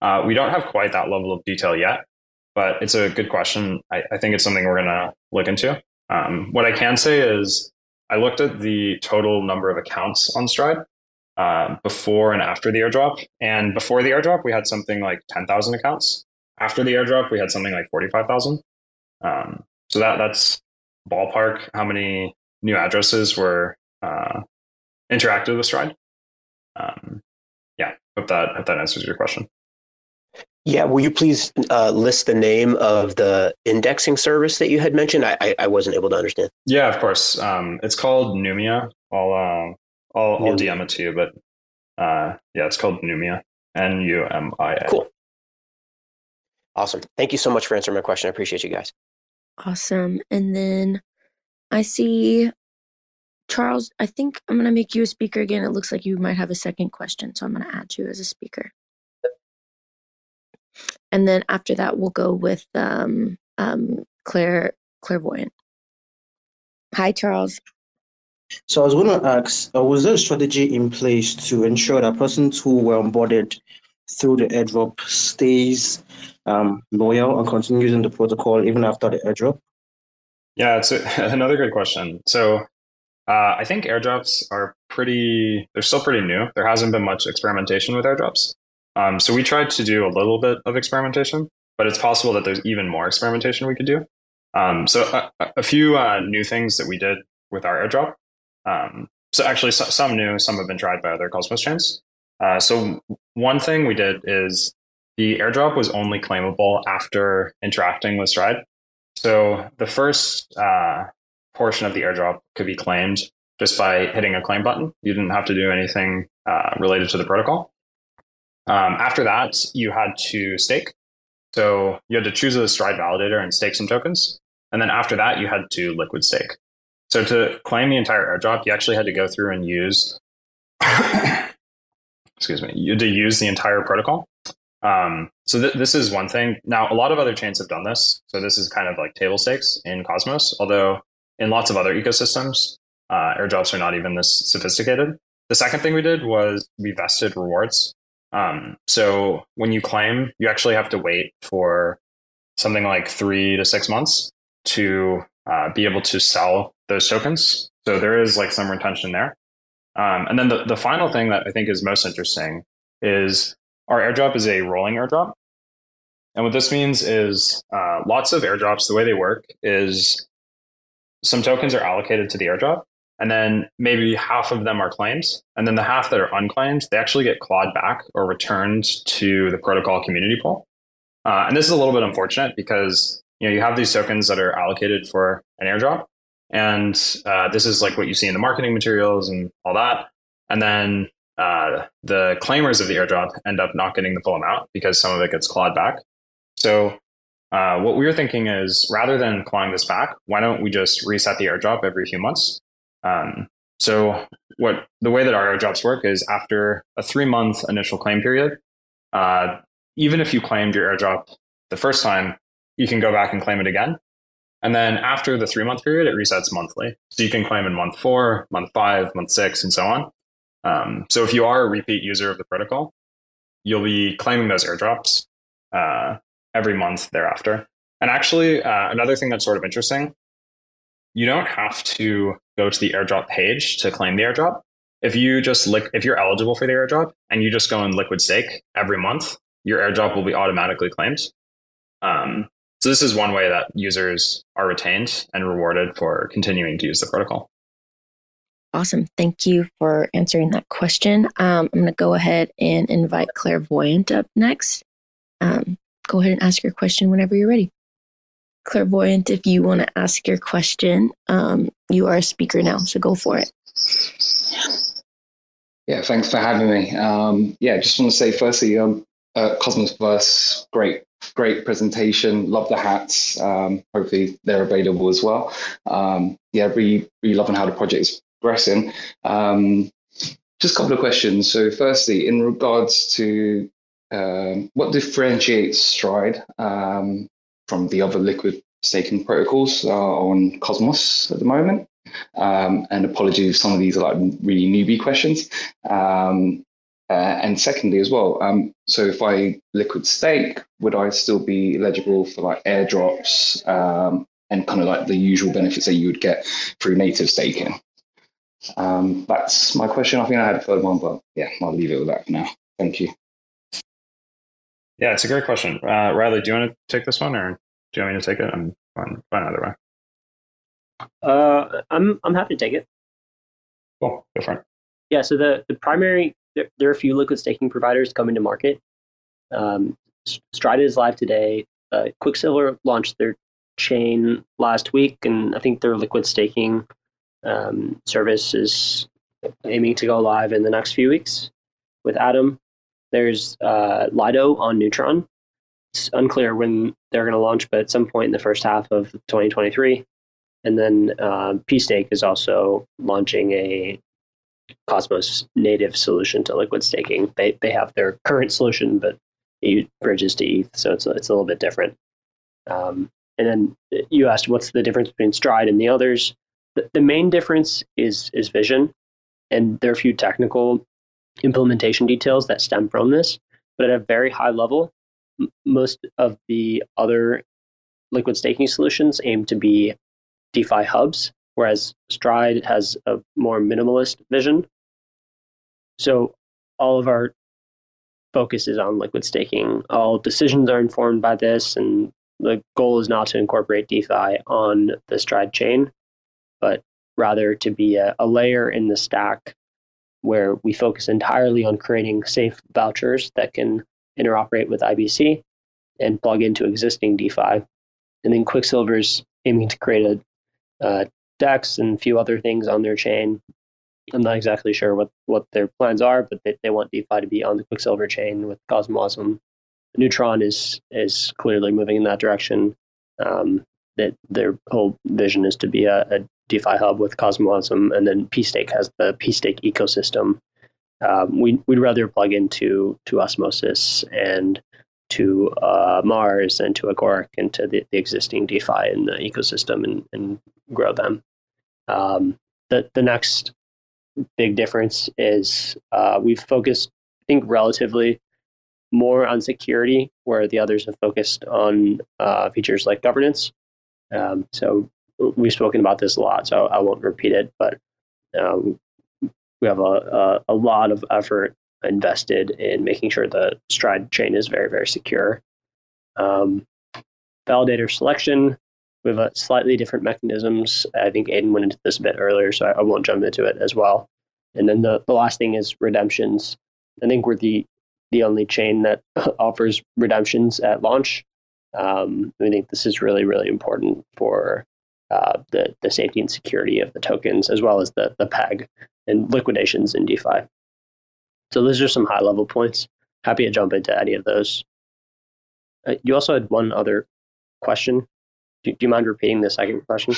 Uh, we don't have quite that level of detail yet, but it's a good question. I, I think it's something we're going to look into. Um, what I can say is I looked at the total number of accounts on Stride uh, before and after the airdrop. And before the airdrop, we had something like 10,000 accounts. After the airdrop, we had something like 45,000. Um, so that that's ballpark how many new addresses were uh, interacted with Stride. Um, yeah, hope that hope that answers your question. Yeah, will you please uh, list the name of the indexing service that you had mentioned? I, I, I wasn't able to understand. Yeah, of course. Um, it's called Numia. I'll uh, I'll, I'll DM it to you, but uh, yeah, it's called Numia. N U M I A. Cool. Awesome. Thank you so much for answering my question. I appreciate you guys. Awesome. And then I see Charles, I think I'm going to make you a speaker again. It looks like you might have a second question, so I'm going to add you as a speaker. And then after that, we'll go with um, um, Claire Clairvoyant. Hi, Charles. So I was going to ask, uh, was there a strategy in place to ensure that persons who were onboarded through the airdrop stays um, loyal and continue using the protocol even after the airdrop? Yeah, it's a, another good question. So uh, I think airdrops are pretty, they're still pretty new. There hasn't been much experimentation with airdrops. Um, so we tried to do a little bit of experimentation, but it's possible that there's even more experimentation we could do. Um, so a, a few uh, new things that we did with our airdrop. Um, so actually, so, some new, some have been tried by other Cosmos chains. Uh, so one thing we did is the airdrop was only claimable after interacting with Stride. So the first uh, portion of the airdrop could be claimed just by hitting a claim button. You didn't have to do anything uh, related to the protocol. Um, after that, you had to stake. So you had to choose a Stride validator and stake some tokens. And then after that, you had to liquid stake. So to claim the entire airdrop, you actually had to go through and use, excuse me, you had to use the entire protocol. Um, so th- this is one thing. Now, a lot of other chains have done this. So this is kind of like table stakes in Cosmos, although in lots of other ecosystems, uh, airdrops are not even this sophisticated. The second thing we did was we vested rewards. Um, so when you claim, you actually have to wait for something like three to six months to uh, be able to sell those tokens. So there is like some retention there. Um, and then the, the final thing that I think is most interesting is our airdrop is a rolling airdrop. And what this means is uh, lots of airdrops, the way they work is some tokens are allocated to the airdrop, and then maybe half of them are claims. And then the half that are unclaimed, they actually get clawed back or returned to the protocol community pool. Uh, and this is a little bit unfortunate because you know you have these tokens that are allocated for an airdrop, and uh, this is like what you see in the marketing materials and all that. And then uh, the claimers of the airdrop end up not getting the full amount because some of it gets clawed back. So uh, what we were thinking is rather than clawing this back, why don't we just reset the airdrop every few months? Um, so what the way that our airdrops work is after a three month initial claim period, uh, even if you claimed your airdrop the first time, you can go back and claim it again. And then after the three month period, it resets monthly. So you can claim in month four, month five, month six, and so on. Um, so if you are a repeat user of the protocol, you'll be claiming those airdrops uh, every month thereafter. And actually, uh, another thing that's sort of interesting, you don't have to go to the airdrop page to claim the airdrop. If you just li- if you're eligible for the airdrop and you just go in liquid stake every month, your airdrop will be automatically claimed. Um, so this is one way that users are retained and rewarded for continuing to use the protocol. Awesome. Thank you for answering that question. Um, I'm going to go ahead and invite Clairvoyant up next. Um, go ahead and ask your question whenever you're ready. Clairvoyant, if you want to ask your question, um, you are a speaker now, so go for it. Yeah, thanks for having me. Um, yeah, just want to say firstly, um, uh, Cosmoverse, great, great presentation. Love the hats. Um, hopefully they're available as well. Um, yeah, really, really loving how the project is progressing. Um, just a couple of questions. So, firstly, in regards to um, what differentiates Stride um, from the other liquid staking protocols uh, on Cosmos at the moment? Um, and apologies some of these are like really newbie questions. Um, uh, and secondly, as well, um, so if I liquid stake, would I still be eligible for like airdrops um, and kind of like the usual benefits that you would get through native staking? Um, that's my question. I think I had a third one, but yeah, I'll leave it with that for now. Thank you. Yeah, it's a great question. Uh, Riley, do you want to take this one, or do you want me to take it? I'm fine, fine either way. Uh, I'm I'm happy to take it. Cool, go for it. Yeah, so the the primary there, there are a few liquid staking providers coming to market. Um, Stride is live today. Uh, Quicksilver launched their chain last week, and I think their liquid staking um, service is aiming to go live in the next few weeks with Atom. There's uh, Lido on Neutron. It's unclear when they're going to launch, but at some point in the first half of 2023. And then uh, pStake is also launching a Cosmos native solution to liquid staking. They they have their current solution, but it bridges to ETH, so it's a, it's a little bit different. Um, and then you asked what's the difference between Stride and the others. The, main difference is is vision, and there are a few technical implementation details that stem from this. But at a very high level, m- most of the other liquid staking solutions aim to be DeFi hubs, whereas Stride has a more minimalist vision. So all of our focus is on liquid staking. All decisions are informed by this, and the goal is not to incorporate DeFi on the Stride chain, but rather to be a, a layer in the stack where we focus entirely on creating safe vouchers that can interoperate with IBC and plug into existing DeFi. And then Quicksilver's aiming to create a uh, DEX and a few other things on their chain. I'm not exactly sure what, what their plans are, but they, they want DeFi to be on the Quicksilver chain with CosmWasm. Neutron is is clearly moving in that direction. Um, that their whole vision is to be a, a DeFi hub with CosmWasm, and then pStake has the pStake ecosystem. Um, we, would rather plug into to Osmosis and to uh, Mars and to Agoric and to the, the existing DeFi in the ecosystem and, and grow them. Um, the, the next big difference is uh, we've focused I think relatively more on security, where the others have focused on uh, features like governance. Um, so we've spoken about this a lot, so I won't repeat it, but um, we have a, a, a, lot of effort invested in making sure the Stride chain is very, very secure. Um, validator selection, we have a slightly different mechanisms. I think Aidan went into this a bit earlier, so I, I won't jump into it as well. And then the, the last thing is redemptions. I think we're the the only chain that offers redemptions at launch. Um, I think this is really, really important for uh, the, the safety and security of the tokens, as well as the, the PEG and liquidations in DeFi. So those are some high level points. Happy to jump into any of those. Uh, you also had one other question. Do, do you mind repeating the second question?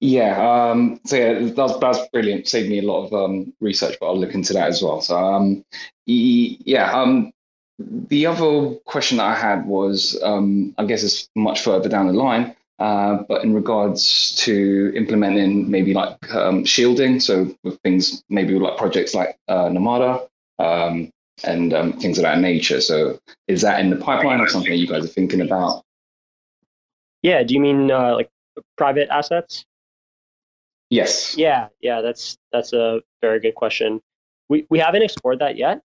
Yeah, um, so yeah, that's that's brilliant. Saved me a lot of um, research, but I'll look into that as well. So um, yeah, um, the other question that I had was, um, I guess it's much further down the line, uh, but in regards to implementing maybe like um, shielding, so with things maybe like projects like uh, Namada um, and um, things of that nature. So is that in the pipeline or something you guys are thinking about? Yeah, do you mean uh, like private assets? Yes. Yeah, yeah, that's that's a very good question. We we haven't explored that yet.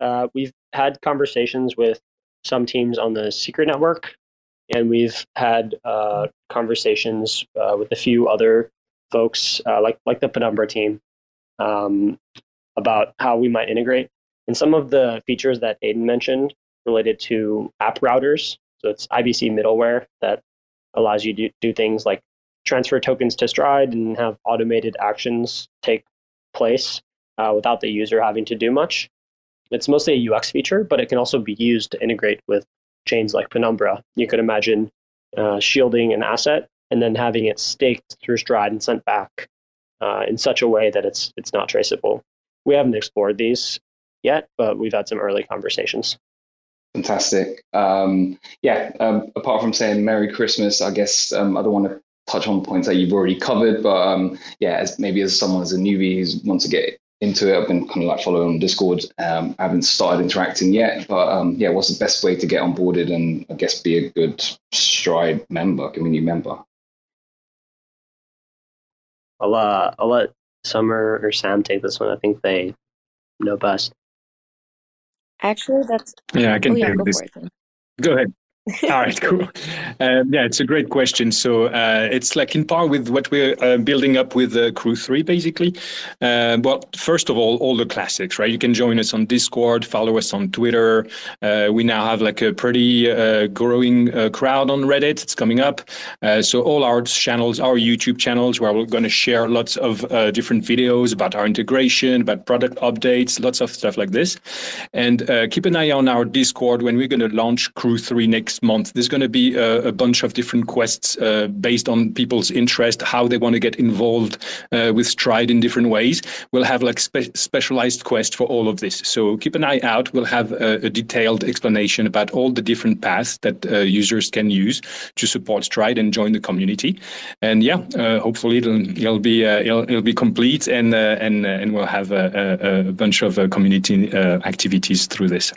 Uh, we've had conversations with some teams on the secret network, and we've had uh, conversations uh, with a few other folks, uh, like like the Penumbra team, um, about how we might integrate. And some of the features that Aidan mentioned related to app routers. So it's IBC middleware that allows you to do things like transfer tokens to Stride and have automated actions take place uh, without the user having to do much. It's mostly a UX feature, but it can also be used to integrate with chains like Penumbra. You could imagine uh, shielding an asset and then having it staked through Stride and sent back uh, in such a way that it's it's not traceable. We haven't explored these yet, but we've had some early conversations. Fantastic. Um, yeah. Um, apart from saying Merry Christmas, I guess um, I don't want to touch on points that you've already covered, but um, yeah, as maybe as someone as a newbie who wants to get into it. I've been kind of like following on Discord. Um, I haven't started interacting yet, but um, yeah, what's the best way to get onboarded and I guess be a good Stride member, community member? I'll uh, I'll let Summer or Sam take this one. I think they know best. Actually, that's yeah. I can oh, yeah, go this. Go ahead. All right, cool. Um, yeah, it's a great question. So uh, it's like in par with what we're uh, building up with uh, Crew 3, basically. Uh, well, first of all, all the classics, right? You can join us on Discord, follow us on Twitter. Uh, we now have like a pretty uh, growing crowd on Reddit. It's coming up. so all our channels, our YouTube channels, where we're going to share lots of different videos about our integration, about product updates, lots of stuff like this. And keep an eye on our Discord when we're going to launch Crew 3 next next month. There's going to be a, a bunch of different quests uh, based on people's interest, how they want to get involved uh, with Stride in different ways. We'll have like spe- specialized quests for all of this. So keep an eye out. We'll have a, a detailed explanation about all the different paths that uh, users can use to support Stride and join the community. And yeah, uh, hopefully it'll, it'll be uh, it'll, it'll, be complete and uh, and and we'll have a, a bunch of community activities through this.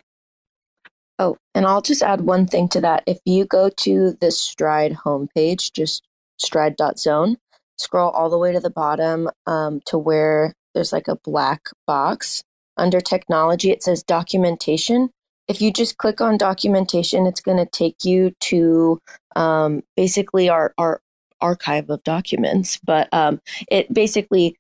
Oh, and I'll just add one thing to that. If you go to the Stride homepage, just stride.zone, scroll all the way to the bottom um, to where there's like a black box. Under technology, it says documentation. If you just click on documentation, it's going to take you to um, basically our, our archive of documents. But um, it basically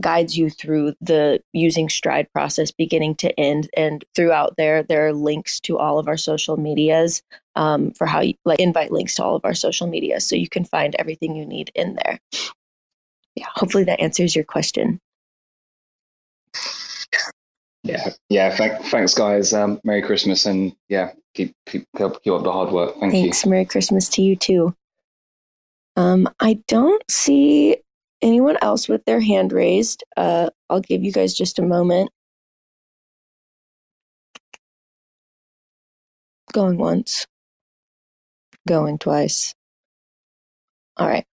guides you through the using stride process beginning to end and throughout there there are links to all of our social medias um, for how you like invite links to all of our social media so you can find everything you need in there. Yeah hopefully that answers your question. Yeah yeah th- thanks guys. Um, merry christmas and yeah keep keep keep up the hard work. Thank thanks you. merry christmas to you too. Um, i don't see anyone else with their hand raised, uh, I'll give you guys just a moment. Going once, going twice. All right,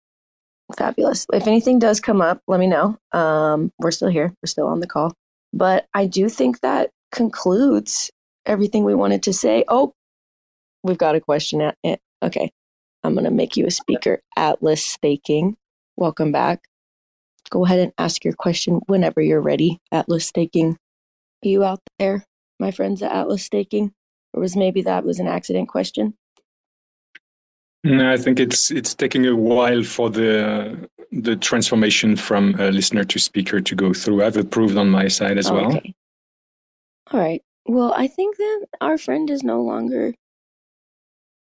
fabulous. If anything does come up, let me know. Um, we're still here, we're still on the call. but I do think that concludes everything we wanted to say. Oh, we've got a question at it. Okay. I'm going to make you a speaker. Atlas Staking. Welcome back. Go ahead and ask your question whenever you're ready. Atlas Staking. Are you out there, my friends at Atlas Staking? Or was maybe that was an accident question? No, I think it's it's taking a while for the the transformation from listener to speaker to go through. I've approved on my side as well. Okay. All right. Well, I think that our friend is no longer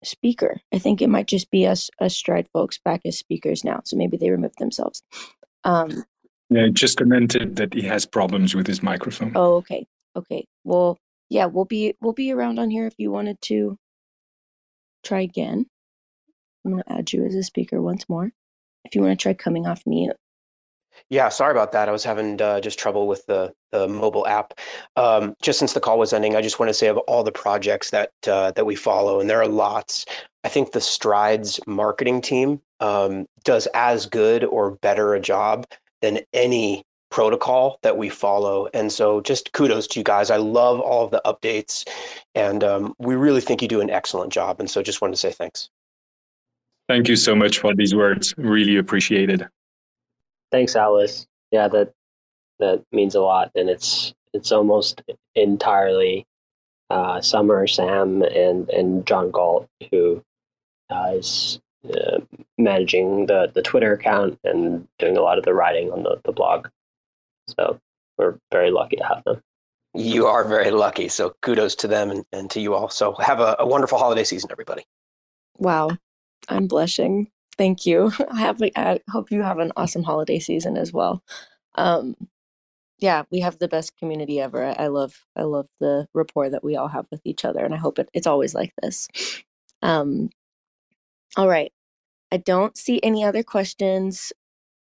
speaker. I think it might just be us us stride folks back as speakers now. So maybe they removed themselves. Um, yeah, just commented that he has problems with his microphone. Oh, okay. Okay. Well, yeah, we'll be we'll be around on here if you wanted to try again. I'm going to add you as a speaker once more. If you want to try coming off mute. Yeah, sorry about that. I was having uh, just trouble with the, the mobile app. Um, just since the call was ending, I just want to say of all the projects that uh, that we follow, and there are lots. I think the Strides marketing team um, does as good or better a job than any protocol that we follow. And so, just kudos to you guys. I love all of the updates, and um, we really think you do an excellent job. And so, just wanted to say thanks. Thank you so much for these words. Really appreciated. Thanks, Atlas. Yeah, that that means a lot, and it's it's almost entirely uh, Summer, Sam, and and John Galt who uh, is uh, managing the the Twitter account and doing a lot of the writing on the, the blog. So we're very lucky to have them. You are very lucky. So kudos to them and, and to you all. So have a, a wonderful holiday season, everybody. Wow. I'm blushing. Thank you. I have. I hope you have an awesome holiday season as well. Um, yeah, we have the best community ever. I love. I love the rapport that we all have with each other, and I hope it, it's always like this. Um, all right. I don't see any other questions.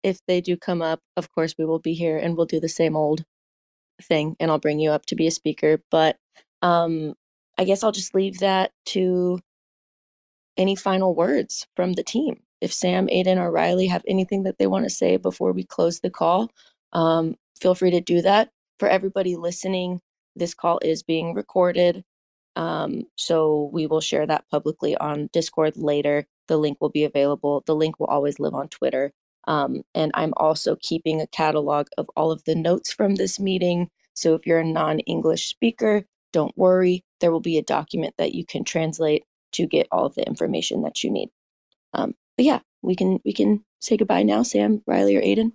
If they do come up, of course we will be here and we'll do the same old thing, and I'll bring you up to be a speaker. But um, I guess I'll just leave that to any final words from the team. If Sam, Aidan, or Riley have anything that they want to say before we close the call, um, feel free to do that. For everybody listening, this call is being recorded. Um, so we will share that publicly on Discord later. The link will be available. The link will always live on Twitter. Um, and I'm also keeping a catalog of all of the notes from this meeting. So if you're a non English speaker, don't worry. There will be a document that you can translate to get all of the information that you need. Um, but yeah, we can we can say goodbye now, Sam, Riley, or Aidan.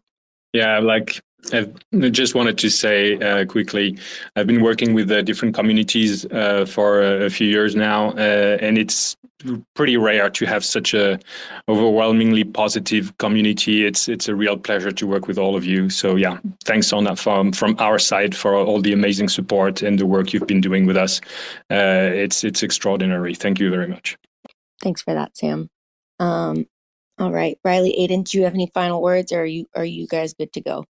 Yeah, like I just wanted to say uh, quickly, I've been working with uh, different communities uh, for a, a, few years now, uh, and it's pretty rare to have such a overwhelmingly positive community. It's it's a real pleasure to work with all of you. So yeah, thanks on that from from our side for all the amazing support and the work you've been doing with us. Uh, it's it's extraordinary. Thank you very much. Thanks for that, Sam. Um, all right, Riley, Aidan, do you have any final words, or are you are you guys good to go?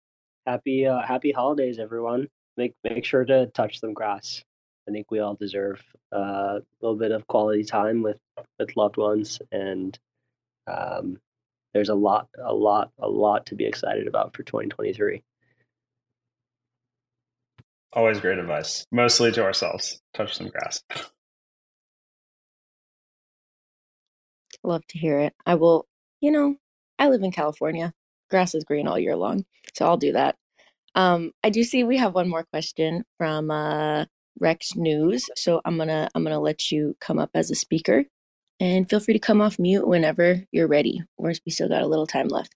Happy uh, happy holidays, everyone. Make make sure to touch some grass. I think we all deserve uh, a little bit of quality time with with loved ones, and um, there's a lot, a lot, a lot to be excited about for 2023. Always great advice, mostly to ourselves. Touch some grass. Love to hear it. I will, you know, I live in California. Grass is green all year long, so I'll do that. Um, I do see we have one more question from uh, Rex News. So I'm gonna I'm gonna let you come up as a speaker, and feel free to come off mute whenever you're ready. Or we still got a little time left.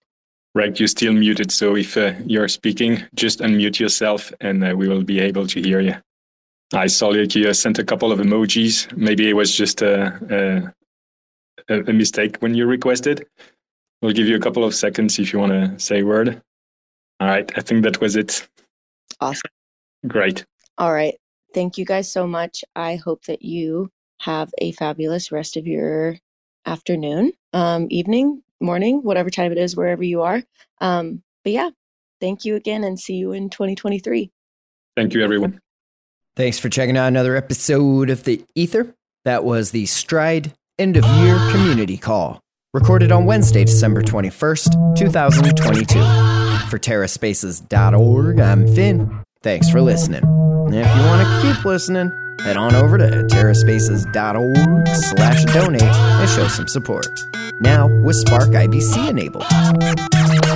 Rex, you're still muted. So if uh, you're speaking, just unmute yourself, and uh, we will be able to hear you. I saw like you sent a couple of emojis. Maybe it was just a, a, a mistake when you request it. We'll give you a couple of seconds if you want to say a word. All right, I think that was it. Awesome. Great. All right. Thank you guys so much. I hope that you have a fabulous rest of your afternoon, um, evening, morning, whatever time it is, wherever you are. Um, but yeah, thank you again and see you in 2023. Thank you, everyone. Thanks for checking out another episode of The Ether. That was the Stride End of Year Community Call, recorded on Wednesday, December 21st, 2022. For TerraSpaces.org, I'm Finn. Thanks for listening. If you want to keep listening, head on over to terraspaces.org slash donate and show some support. Now with Spark IBC enabled.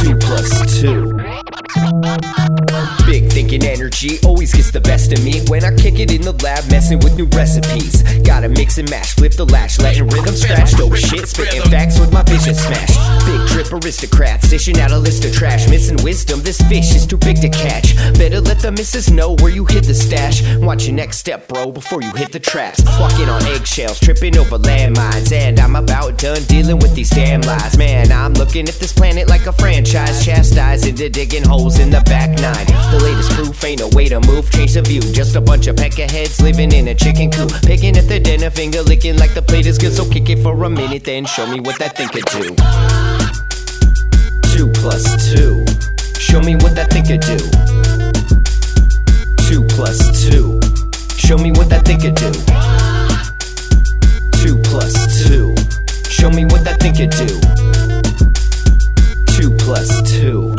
Two plus two. Big thinking energy always gets the best of me when I kick it in the lab, messing with new recipes. Gotta mix and match, flip the lash, letting rhythm scratch. Dope shit, spitting facts with my vision smashed. Big drip aristocrats, dishing out a list of trash. Missing wisdom, this fish is too big to catch. Better let the missus know where you hid the stash. Watch your next step, bro, before you hit the traps. Walking on eggshells, tripping over landmines, and I'm dealing with these damn lies. Man, I'm looking at this planet like a franchise, chastised into digging holes in the back nine. The latest proof ain't a way to move, change the view. Just a bunch of peckerheads living in a chicken coop. Picking at the dinner, finger licking like the plate is good. So kick it for a minute, then show me what that thing could do. Two plus two. Show me what that thing could do. Two plus two. Show me what that thing could do. Two plus two. Show me what that thing could do. Two plus two.